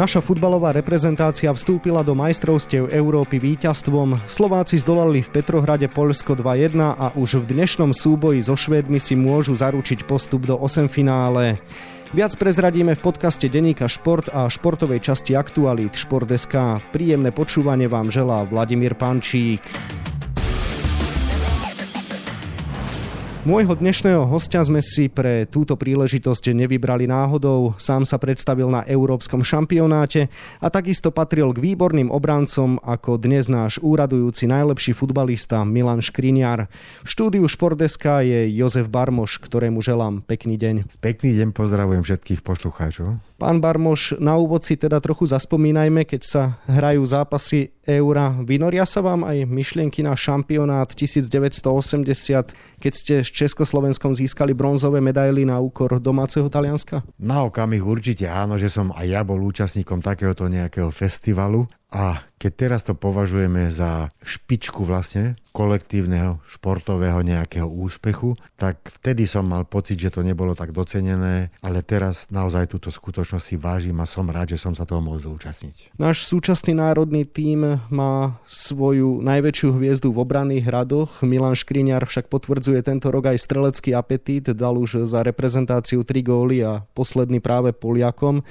Naša futbalová reprezentácia vstúpila do majstrovstiev Európy víťazstvom. Slováci zdolali v Petrohrade Poľsko 2-1 a už v dnešnom súboji so Švédmi si môžu zaručiť postup do 8 finále. Viac prezradíme v podcaste Deníka Šport a športovej časti Aktualít Šport.sk. Príjemné počúvanie vám želá Vladimír Pančík. Môjho dnešného hostia sme si pre túto príležitosť nevybrali náhodou. Sám sa predstavil na Európskom šampionáte a takisto patril k výborným obrancom ako dnes náš úradujúci najlepší futbalista Milan Škriniar. V štúdiu Športeska je Jozef Barmoš, ktorému želám pekný deň. Pekný deň, pozdravujem všetkých poslucháčov. Pán Barmoš, na úvod si teda trochu zaspomínajme, keď sa hrajú zápasy eura. Vynoria sa vám aj myšlienky na šampionát 1980, keď ste s Československom získali bronzové medaily na úkor domáceho Talianska? Na okamih určite áno, že som aj ja bol účastníkom takéhoto nejakého festivalu a keď teraz to považujeme za špičku vlastne kolektívneho športového nejakého úspechu, tak vtedy som mal pocit, že to nebolo tak docenené, ale teraz naozaj túto skutočnosť si vážim a som rád, že som sa toho mohol zúčastniť. Náš súčasný národný tím má svoju najväčšiu hviezdu v obranných hradoch. Milan Škriňar však potvrdzuje tento rok aj strelecký apetít, dal už za reprezentáciu 3 góly a posledný práve Poliakom.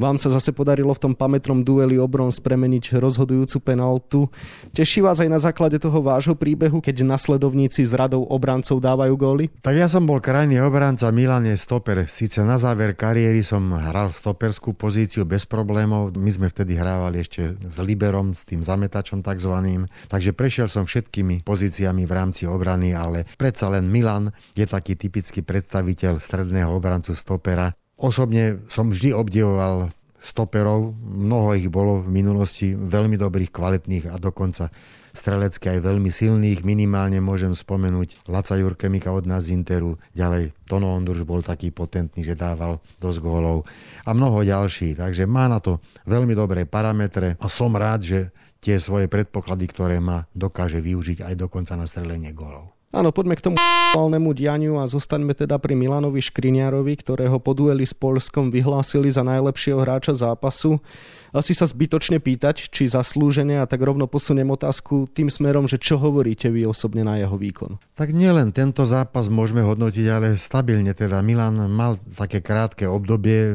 Vám sa zase podarilo v tom pamätnom dueli obron spremeniť rozhodujúcu penaltu. Teší vás aj na základe toho vášho príbehu, keď nasledovníci z radou obrancov dávajú góly? Tak ja som bol krajný obranca, Milan je stoper. Sice na záver kariéry som hral stoperskú pozíciu bez problémov. My sme vtedy hrávali ešte s Liberom, s tým zametačom takzvaným. Takže prešiel som všetkými pozíciami v rámci obrany, ale predsa len Milan je taký typický predstaviteľ stredného obrancu stopera. Osobne som vždy obdivoval stoperov. Mnoho ich bolo v minulosti veľmi dobrých, kvalitných a dokonca strelecky aj veľmi silných. Minimálne môžem spomenúť Laca Jurkemika od nás z Interu. Ďalej Tono Ondruš bol taký potentný, že dával dosť gólov. A mnoho ďalších. Takže má na to veľmi dobré parametre a som rád, že tie svoje predpoklady, ktoré má, dokáže využiť aj dokonca na strelenie gólov. Áno, poďme k tomu aktuálnemu dianiu a zostaňme teda pri Milanovi Škriniarovi, ktorého po dueli s Polskom vyhlásili za najlepšieho hráča zápasu. Asi sa zbytočne pýtať, či zaslúžene a tak rovno posuniem otázku tým smerom, že čo hovoríte vy osobne na jeho výkon. Tak nielen tento zápas môžeme hodnotiť, ale stabilne teda. Milan mal také krátke obdobie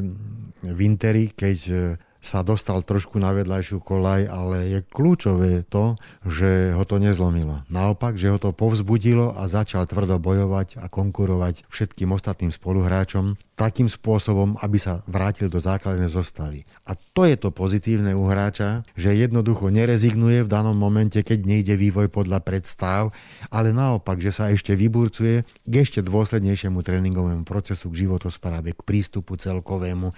v Interi, keď sa dostal trošku na vedľajšiu kolaj, ale je kľúčové to, že ho to nezlomilo. Naopak, že ho to povzbudilo a začal tvrdo bojovať a konkurovať všetkým ostatným spoluhráčom takým spôsobom, aby sa vrátil do základnej zostavy. A to je to pozitívne u hráča, že jednoducho nerezignuje v danom momente, keď nejde vývoj podľa predstav, ale naopak, že sa ešte vyburcuje k ešte dôslednejšiemu tréningovému procesu, k životospráve, k prístupu celkovému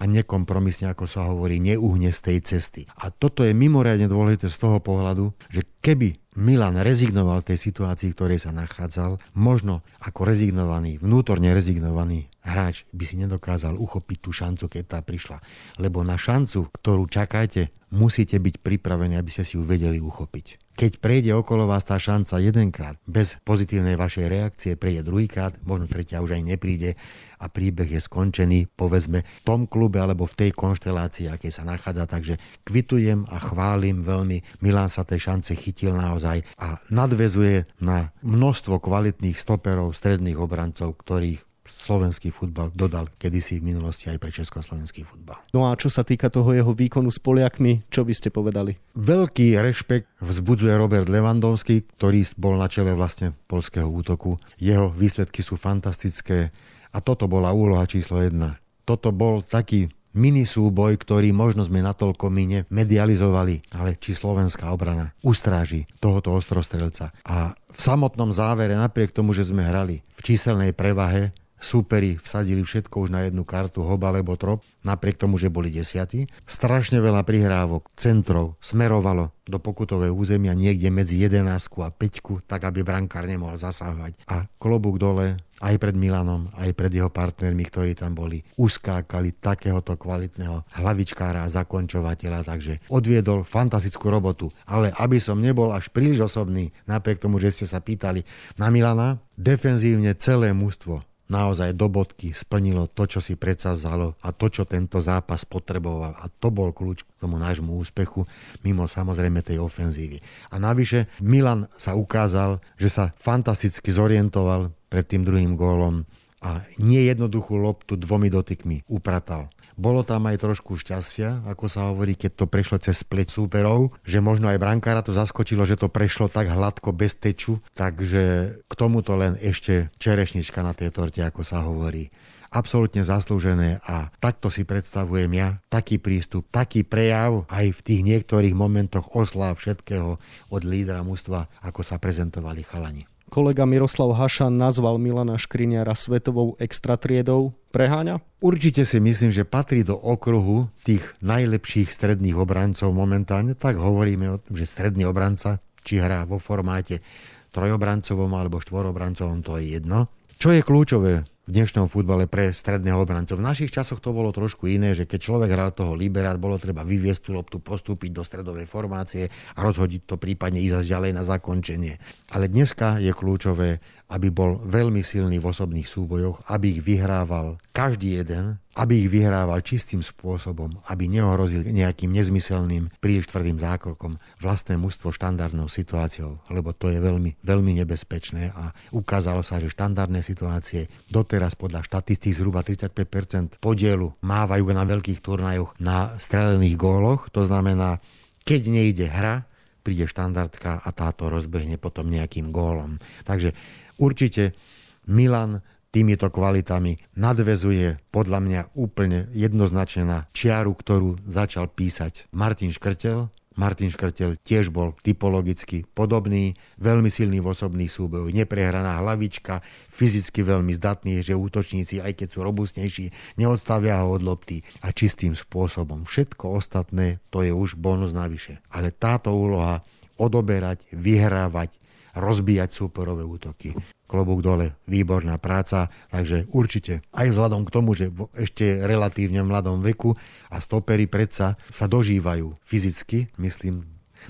a nekompromisne, ako sa hovorí, neuhne z tej cesty. A toto je mimoriadne dôležité z toho pohľadu, že keby Milan rezignoval tej situácii, v ktorej sa nachádzal, možno ako rezignovaný, vnútorne rezignovaný hráč by si nedokázal uchopiť tú šancu, keď tá prišla. Lebo na šancu, ktorú čakáte, musíte byť pripravení, aby ste si ju vedeli uchopiť. Keď prejde okolo vás tá šanca jedenkrát bez pozitívnej vašej reakcie, prejde druhýkrát, možno tretia už aj nepríde a príbeh je skončený, povedzme, v tom klube alebo v tej konštelácii, aké sa nachádza. Takže kvitujem a chválim veľmi. Milan sa tej šance chytil naozaj a nadvezuje na množstvo kvalitných stoperov, stredných obrancov, ktorých slovenský futbal dodal kedysi v minulosti aj pre československý futbal. No a čo sa týka toho jeho výkonu s Poliakmi, čo by ste povedali? Veľký rešpekt vzbudzuje Robert Lewandowski, ktorý bol na čele vlastne polského útoku. Jeho výsledky sú fantastické a toto bola úloha číslo jedna. Toto bol taký mini súboj, ktorý možno sme natoľko my medializovali, ale či slovenská obrana ustráži tohoto ostrostrelca. A v samotnom závere, napriek tomu, že sme hrali v číselnej prevahe, súperi vsadili všetko už na jednu kartu, hoba alebo trop, napriek tomu, že boli desiatí. Strašne veľa prihrávok, centrov smerovalo do pokutového územia niekde medzi 11 a 5, tak aby brankár nemohol zasahovať. A klobúk dole aj pred Milanom, aj pred jeho partnermi, ktorí tam boli, uskákali takéhoto kvalitného hlavičkára a zakončovateľa, takže odviedol fantastickú robotu. Ale aby som nebol až príliš osobný, napriek tomu, že ste sa pýtali na Milana, defenzívne celé mužstvo naozaj do bodky splnilo to, čo si predsavzalo a to, čo tento zápas potreboval. A to bol kľúč k tomu nášmu úspechu, mimo samozrejme tej ofenzívy. A navyše Milan sa ukázal, že sa fantasticky zorientoval pred tým druhým gólom a nie jednoduchú loptu dvomi dotykmi upratal. Bolo tam aj trošku šťastia, ako sa hovorí, keď to prešlo cez spleť súperov, že možno aj brankára to zaskočilo, že to prešlo tak hladko, bez teču, takže k tomuto len ešte čerešnička na tej torte, ako sa hovorí absolútne zaslúžené a takto si predstavujem ja taký prístup, taký prejav aj v tých niektorých momentoch osláv všetkého od lídra mužstva, ako sa prezentovali chalani. Kolega Miroslav Hašan nazval Milana Škriniara svetovou extratriedou. Preháňa? Určite si myslím, že patrí do okruhu tých najlepších stredných obrancov momentálne. Tak hovoríme o tom, že stredný obranca, či hrá vo formáte trojobrancovom alebo štvorobrancovom, to je jedno. Čo je kľúčové v dnešnom futbale pre stredného obrancu. V našich časoch to bolo trošku iné, že keď človek hral toho liberát, bolo treba vyviesť tú loptu, postúpiť do stredovej formácie a rozhodiť to prípadne ísť ďalej na zakončenie. Ale dneska je kľúčové, aby bol veľmi silný v osobných súbojoch, aby ich vyhrával každý jeden, aby ich vyhrával čistým spôsobom, aby neohrozil nejakým nezmyselným, príliš tvrdým zákrokom vlastné mužstvo štandardnou situáciou, lebo to je veľmi, veľmi nebezpečné a ukázalo sa, že štandardné situácie doteraz podľa štatistík zhruba 35% podielu mávajú na veľkých turnajoch na strelených góloch, to znamená, keď nejde hra, príde štandardka a táto rozbehne potom nejakým gólom. Takže Určite Milan týmito kvalitami nadvezuje podľa mňa úplne jednoznačne na čiaru, ktorú začal písať Martin Škrtel. Martin Škrtel tiež bol typologicky podobný, veľmi silný v osobných súbojoch, neprehraná hlavička, fyzicky veľmi zdatný, že útočníci, aj keď sú robustnejší, neodstavia ho od lopty a čistým spôsobom. Všetko ostatné to je už bonus navyše. Ale táto úloha odoberať, vyhrávať, rozbíjať súporové útoky. Klobúk dole, výborná práca, takže určite aj vzhľadom k tomu, že ešte relatívne mladom veku a stopery predsa sa dožívajú fyzicky, myslím,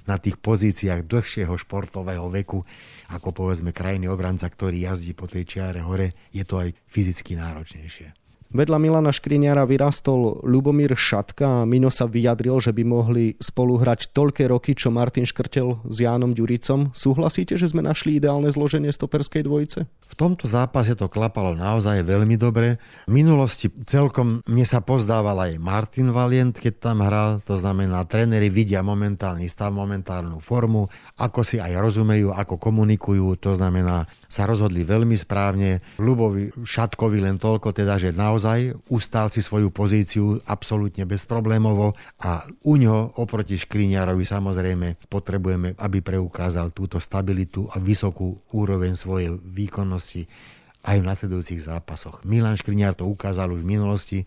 na tých pozíciách dlhšieho športového veku, ako povedzme krajný obranca, ktorý jazdí po tej čiare hore, je to aj fyzicky náročnejšie. Vedľa Milana Škriniara vyrastol Lubomír Šatka a Mino sa vyjadril, že by mohli spolu hrať toľké roky, čo Martin Škrtel s Jánom Ďuricom. Súhlasíte, že sme našli ideálne zloženie stoperskej dvojice? V tomto zápase to klapalo naozaj veľmi dobre. V minulosti celkom mne sa pozdával aj Martin Valient, keď tam hral. To znamená, tréneri vidia momentálny stav, momentálnu formu, ako si aj rozumejú, ako komunikujú. To znamená, sa rozhodli veľmi správne. Lubovi Šatkovi len toľko teda, že naozaj ustál si svoju pozíciu absolútne bezproblémovo a u ňo oproti Škriňárovi samozrejme potrebujeme, aby preukázal túto stabilitu a vysokú úroveň svojej výkonnosti aj v nasledujúcich zápasoch. Milan Škriňár to ukázal už v minulosti,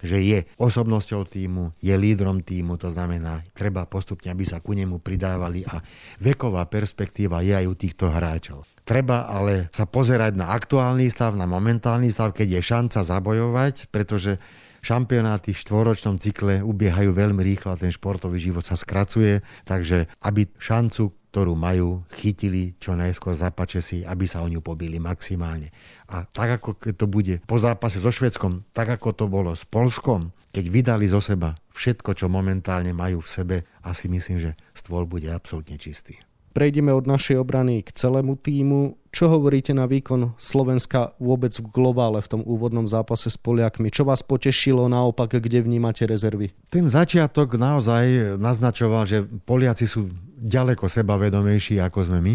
že je osobnosťou týmu, je lídrom týmu, to znamená, treba postupne, aby sa ku nemu pridávali a veková perspektíva je aj u týchto hráčov. Treba ale sa pozerať na aktuálny stav, na momentálny stav, keď je šanca zabojovať, pretože šampionáty v štvoročnom cykle ubiehajú veľmi rýchlo a ten športový život sa skracuje, takže aby šancu, ktorú majú, chytili čo najskôr zapače si, aby sa o ňu pobili maximálne. A tak ako to bude po zápase so Švedskom, tak ako to bolo s Polskom, keď vydali zo seba všetko, čo momentálne majú v sebe, asi myslím, že stôl bude absolútne čistý. Prejdeme od našej obrany k celému týmu. Čo hovoríte na výkon Slovenska vôbec v globále v tom úvodnom zápase s Poliakmi? Čo vás potešilo naopak, kde vnímate rezervy? Ten začiatok naozaj naznačoval, že Poliaci sú ďaleko sebavedomejší ako sme my.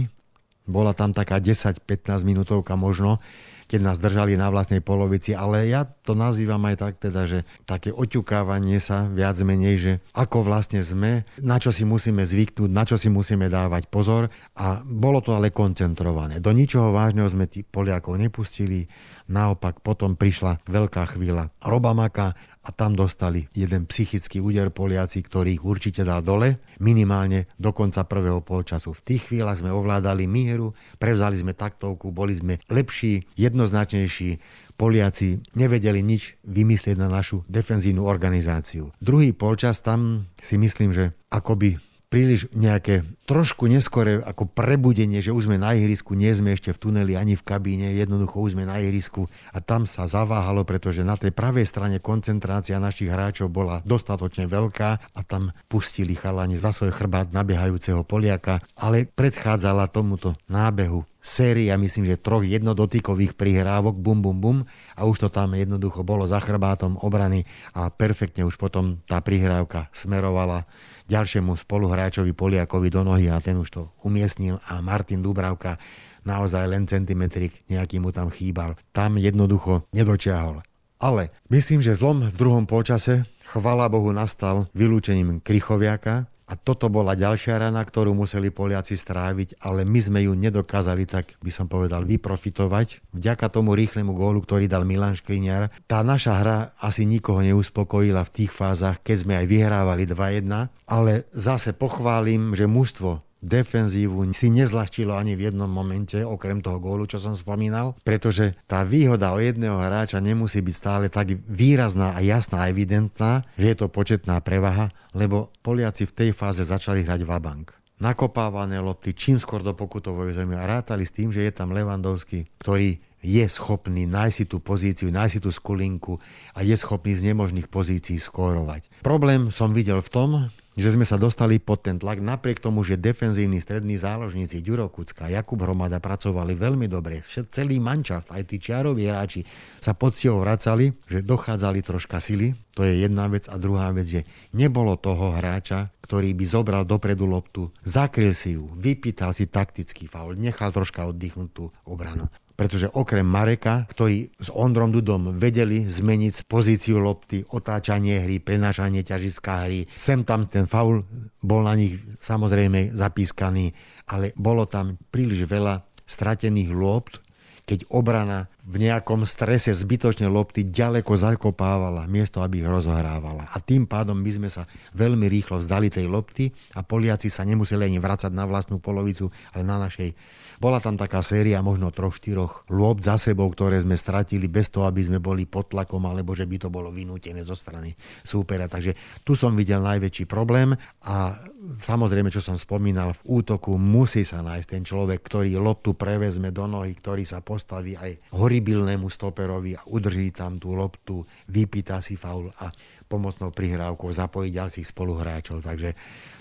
Bola tam taká 10-15 minútovka možno, keď nás držali na vlastnej polovici, ale ja to nazývam aj tak teda, že také oťukávanie sa viac menej, že ako vlastne sme, na čo si musíme zvyknúť, na čo si musíme dávať pozor a bolo to ale koncentrované. Do ničoho vážneho sme tých Poliakov nepustili, naopak potom prišla veľká chvíľa Robamaka a tam dostali jeden psychický úder Poliaci, ktorý ich určite dal dole, minimálne do konca prvého polčasu. V tých chvíľach sme ovládali mieru, prevzali sme taktovku, boli sme lepší, jednoznačnejší. Poliaci nevedeli nič vymyslieť na našu defenzívnu organizáciu. Druhý polčas tam si myslím, že akoby príliš nejaké trošku neskore ako prebudenie, že už sme na ihrisku, nie sme ešte v tuneli ani v kabíne, jednoducho už sme na ihrisku a tam sa zaváhalo, pretože na tej pravej strane koncentrácia našich hráčov bola dostatočne veľká a tam pustili chalani za svoj chrbát nabiehajúceho Poliaka, ale predchádzala tomuto nábehu séria, myslím, že troch jednodotykových prihrávok, bum, bum, bum a už to tam jednoducho bolo za chrbátom obrany a perfektne už potom tá prihrávka smerovala ďalšiemu spoluhráčovi Poliakovi do nohy a ten už to umiestnil a Martin Dubravka naozaj len centimetrik nejaký mu tam chýbal. Tam jednoducho nedočiahol. Ale myslím, že zlom v druhom polčase, chvala Bohu, nastal vylúčením Krychoviaka, a toto bola ďalšia rana, ktorú museli Poliaci stráviť, ale my sme ju nedokázali, tak by som povedal, vyprofitovať. Vďaka tomu rýchlemu gólu, ktorý dal Milan Škriňar, tá naša hra asi nikoho neuspokojila v tých fázach, keď sme aj vyhrávali 2-1, ale zase pochválim, že mužstvo defenzívu si nezľahčilo ani v jednom momente, okrem toho gólu, čo som spomínal, pretože tá výhoda o jedného hráča nemusí byť stále tak výrazná a jasná a evidentná, že je to početná prevaha, lebo Poliaci v tej fáze začali hrať vabank nakopávané lopty čím skôr do pokutovej zemi a rátali s tým, že je tam Levandovský, ktorý je schopný nájsť si tú pozíciu, nájsť si tú skulinku a je schopný z nemožných pozícií skórovať. Problém som videl v tom, že sme sa dostali pod ten tlak, napriek tomu, že defenzívni strední záložníci Ďuro Kucka Jakub Hromada pracovali veľmi dobre. Celý mančaft, aj tí čiaroví hráči sa pod vracali, že dochádzali troška sily. To je jedna vec. A druhá vec, že nebolo toho hráča, ktorý by zobral dopredu loptu, zakryl si ju, vypýtal si taktický faul, nechal troška oddychnutú obranu pretože okrem Mareka, ktorý s Ondrom Dudom vedeli zmeniť pozíciu lopty, otáčanie hry, prenášanie ťažiska hry, sem tam ten faul bol na nich samozrejme zapískaný, ale bolo tam príliš veľa stratených lopt, keď obrana v nejakom strese zbytočne lopty ďaleko zakopávala, miesto aby ich rozohrávala. A tým pádom by sme sa veľmi rýchlo vzdali tej lopty a Poliaci sa nemuseli ani vrácať na vlastnú polovicu, ale na našej bola tam taká séria možno troch, štyroch lôb za sebou, ktoré sme stratili bez toho, aby sme boli pod tlakom, alebo že by to bolo vynútené zo strany súpera. Takže tu som videl najväčší problém a samozrejme, čo som spomínal, v útoku musí sa nájsť ten človek, ktorý loptu prevezme do nohy, ktorý sa postaví aj horibilnému stoperovi a udrží tam tú loptu, vypýta si faul a pomocnou prihrávkou zapojiť ďalších spoluhráčov. Takže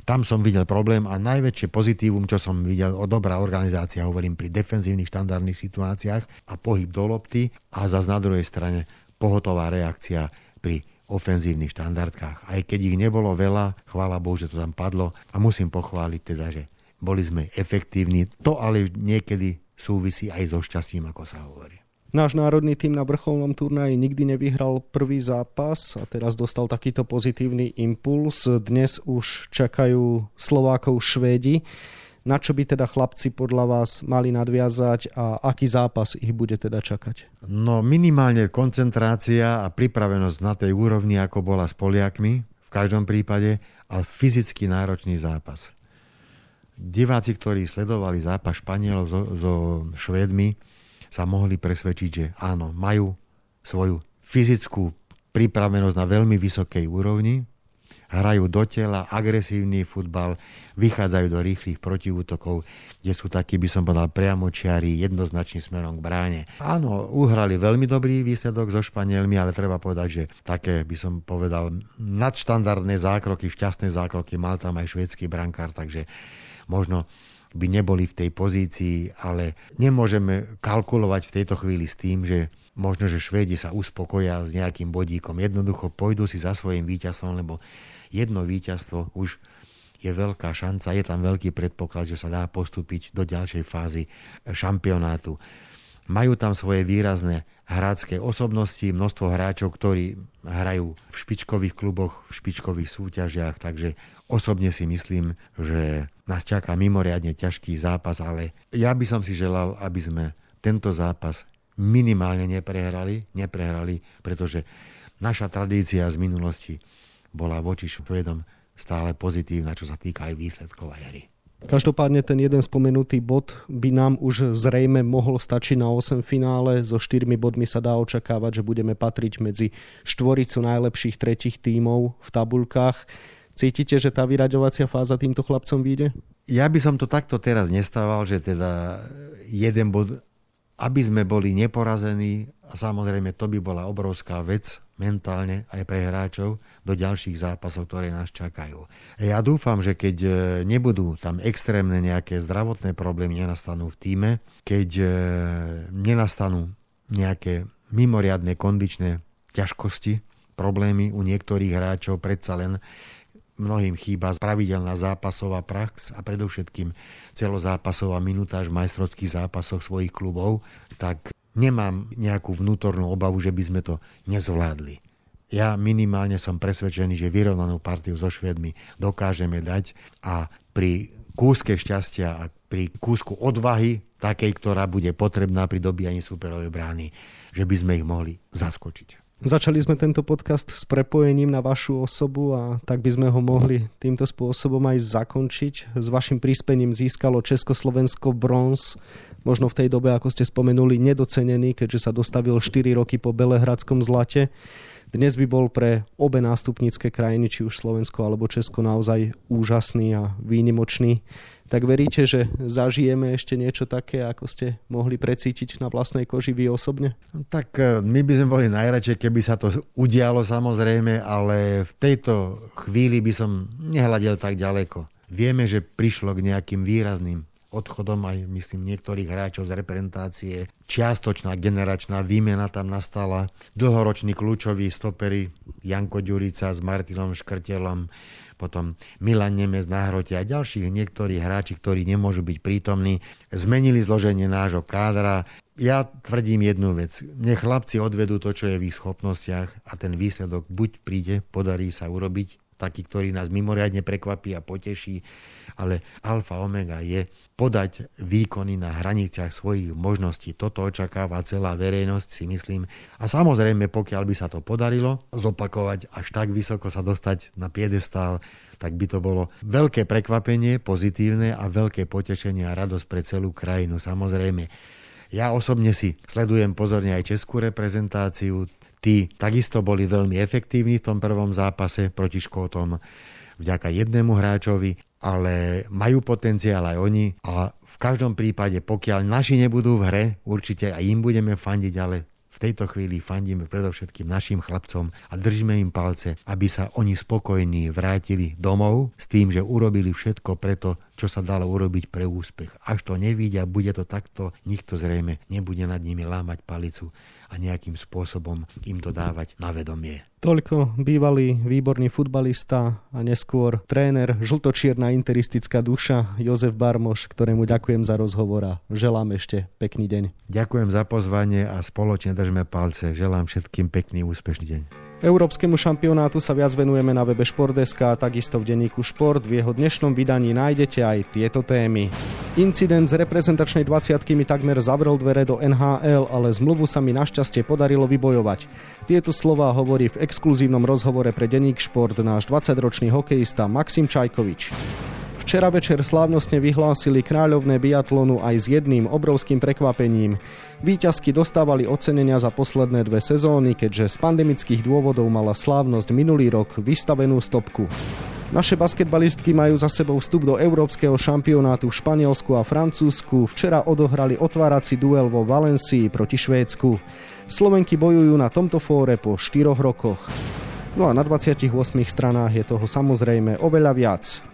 tam som videl problém a najväčšie pozitívum, čo som videl o dobrá organizácia, hovorím pri defenzívnych štandardných situáciách a pohyb do lopty a zase na druhej strane pohotová reakcia pri ofenzívnych štandardkách. Aj keď ich nebolo veľa, chvála Bohu, že to tam padlo a musím pochváliť teda, že boli sme efektívni. To ale niekedy súvisí aj so šťastím, ako sa hovorí. Náš národný tým na vrcholnom turnaji nikdy nevyhral prvý zápas a teraz dostal takýto pozitívny impuls. Dnes už čakajú Slovákov Švédi. Na čo by teda chlapci podľa vás mali nadviazať a aký zápas ich bude teda čakať? No minimálne koncentrácia a pripravenosť na tej úrovni, ako bola s Poliakmi v každom prípade, a fyzicky náročný zápas. Diváci, ktorí sledovali zápas Španielov so, so Švédmi, sa mohli presvedčiť, že áno, majú svoju fyzickú pripravenosť na veľmi vysokej úrovni, hrajú do tela, agresívny futbal, vychádzajú do rýchlych protiútokov, kde sú takí, by som povedal, priamočiari, jednoznačným smerom k bráne. Áno, uhrali veľmi dobrý výsledok so Španielmi, ale treba povedať, že také, by som povedal, nadštandardné zákroky, šťastné zákroky mal tam aj švédsky brankár, takže možno by neboli v tej pozícii, ale nemôžeme kalkulovať v tejto chvíli s tým, že možno, že Švédi sa uspokoja s nejakým bodíkom. Jednoducho pôjdu si za svojim víťazstvom, lebo jedno víťazstvo už je veľká šanca, je tam veľký predpoklad, že sa dá postúpiť do ďalšej fázy šampionátu. Majú tam svoje výrazné hrácké osobnosti, množstvo hráčov, ktorí hrajú v špičkových kluboch, v špičkových súťažiach, takže osobne si myslím, že nás čaká mimoriadne ťažký zápas, ale ja by som si želal, aby sme tento zápas minimálne neprehrali, neprehrali, pretože naša tradícia z minulosti bola voči Švedom stále pozitívna, čo sa týka aj výsledkov a hry. Každopádne ten jeden spomenutý bod by nám už zrejme mohol stačiť na 8 finále. So 4 bodmi sa dá očakávať, že budeme patriť medzi štvoricu najlepších tretich tímov v tabulkách. Cítite, že tá vyraďovacia fáza týmto chlapcom vyjde? Ja by som to takto teraz nestával, že teda jeden bod, aby sme boli neporazení a samozrejme to by bola obrovská vec mentálne aj pre hráčov do ďalších zápasov, ktoré nás čakajú. Ja dúfam, že keď e, nebudú tam extrémne nejaké zdravotné problémy, nenastanú v týme, keď e, nenastanú nejaké mimoriadne kondičné ťažkosti, problémy u niektorých hráčov, predsa len mnohým chýba pravidelná zápasová prax a predovšetkým celozápasová minutáž v majstrovských zápasoch svojich klubov, tak nemám nejakú vnútornú obavu, že by sme to nezvládli. Ja minimálne som presvedčený, že vyrovnanú partiu so Švedmi dokážeme dať a pri kúske šťastia a pri kúsku odvahy, takej, ktorá bude potrebná pri dobíjaní superovej brány, že by sme ich mohli zaskočiť. Začali sme tento podcast s prepojením na vašu osobu a tak by sme ho mohli týmto spôsobom aj zakončiť. S vašim príspením získalo Československo bronz, možno v tej dobe, ako ste spomenuli, nedocenený, keďže sa dostavil 4 roky po Belehradskom zlate. Dnes by bol pre obe nástupnícke krajiny, či už Slovensko alebo Česko, naozaj úžasný a výnimočný tak veríte, že zažijeme ešte niečo také, ako ste mohli precítiť na vlastnej koži vy osobne? Tak e, my by sme boli najradšej, keby sa to udialo samozrejme, ale v tejto chvíli by som nehľadel tak ďaleko. Vieme, že prišlo k nejakým výrazným odchodom aj, myslím, niektorých hráčov z reprezentácie. Čiastočná generačná výmena tam nastala. Dlhoroční kľúčoví stopery Janko Ďurica s Martinom Škrtelom potom Milan Nemec na hrote a ďalších niektorí hráči, ktorí nemôžu byť prítomní, zmenili zloženie nášho kádra. Ja tvrdím jednu vec. Nech chlapci odvedú to, čo je v ich schopnostiach a ten výsledok buď príde, podarí sa urobiť, taký, ktorý nás mimoriadne prekvapí a poteší, ale alfa omega je podať výkony na hraniciach svojich možností. Toto očakáva celá verejnosť, si myslím. A samozrejme, pokiaľ by sa to podarilo zopakovať, až tak vysoko sa dostať na piedestál, tak by to bolo veľké prekvapenie, pozitívne a veľké potešenie a radosť pre celú krajinu. Samozrejme, ja osobne si sledujem pozorne aj českú reprezentáciu. Tí takisto boli veľmi efektívni v tom prvom zápase proti Škótom. Vďaka jednému hráčovi, ale majú potenciál aj oni. A v každom prípade, pokiaľ naši nebudú v hre, určite aj im budeme fandiť, ale v tejto chvíli fandíme predovšetkým našim chlapcom a držíme im palce, aby sa oni spokojní vrátili domov s tým, že urobili všetko preto, čo sa dalo urobiť pre úspech. Až to nevidia, bude to takto, nikto zrejme nebude nad nimi lámať palicu a nejakým spôsobom im to dávať na vedomie. Toľko bývalý výborný futbalista a neskôr tréner, žltočierna interistická duša Jozef Barmoš, ktorému ďakujem za rozhovor a želám ešte pekný deň. Ďakujem za pozvanie a spoločne držme palce. Želám všetkým pekný úspešný deň. Európskemu šampionátu sa viac venujeme na webe Športdeska a takisto v denníku Šport. V jeho dnešnom vydaní nájdete aj tieto témy. Incident z reprezentačnej 20 mi takmer zavrel dvere do NHL, ale zmluvu sa mi našťastie podarilo vybojovať. Tieto slova hovorí v exkluzívnom rozhovore pre denník Šport náš 20-ročný hokejista Maxim Čajkovič. Včera večer slávnostne vyhlásili kráľovné biatlonu aj s jedným obrovským prekvapením. Výťazky dostávali ocenenia za posledné dve sezóny, keďže z pandemických dôvodov mala slávnosť minulý rok vystavenú stopku. Naše basketbalistky majú za sebou vstup do európskeho šampionátu v Španielsku a Francúzsku. Včera odohrali otvárací duel vo Valencii proti Švédsku. Slovenky bojujú na tomto fóre po 4 rokoch. No a na 28 stranách je toho samozrejme oveľa viac.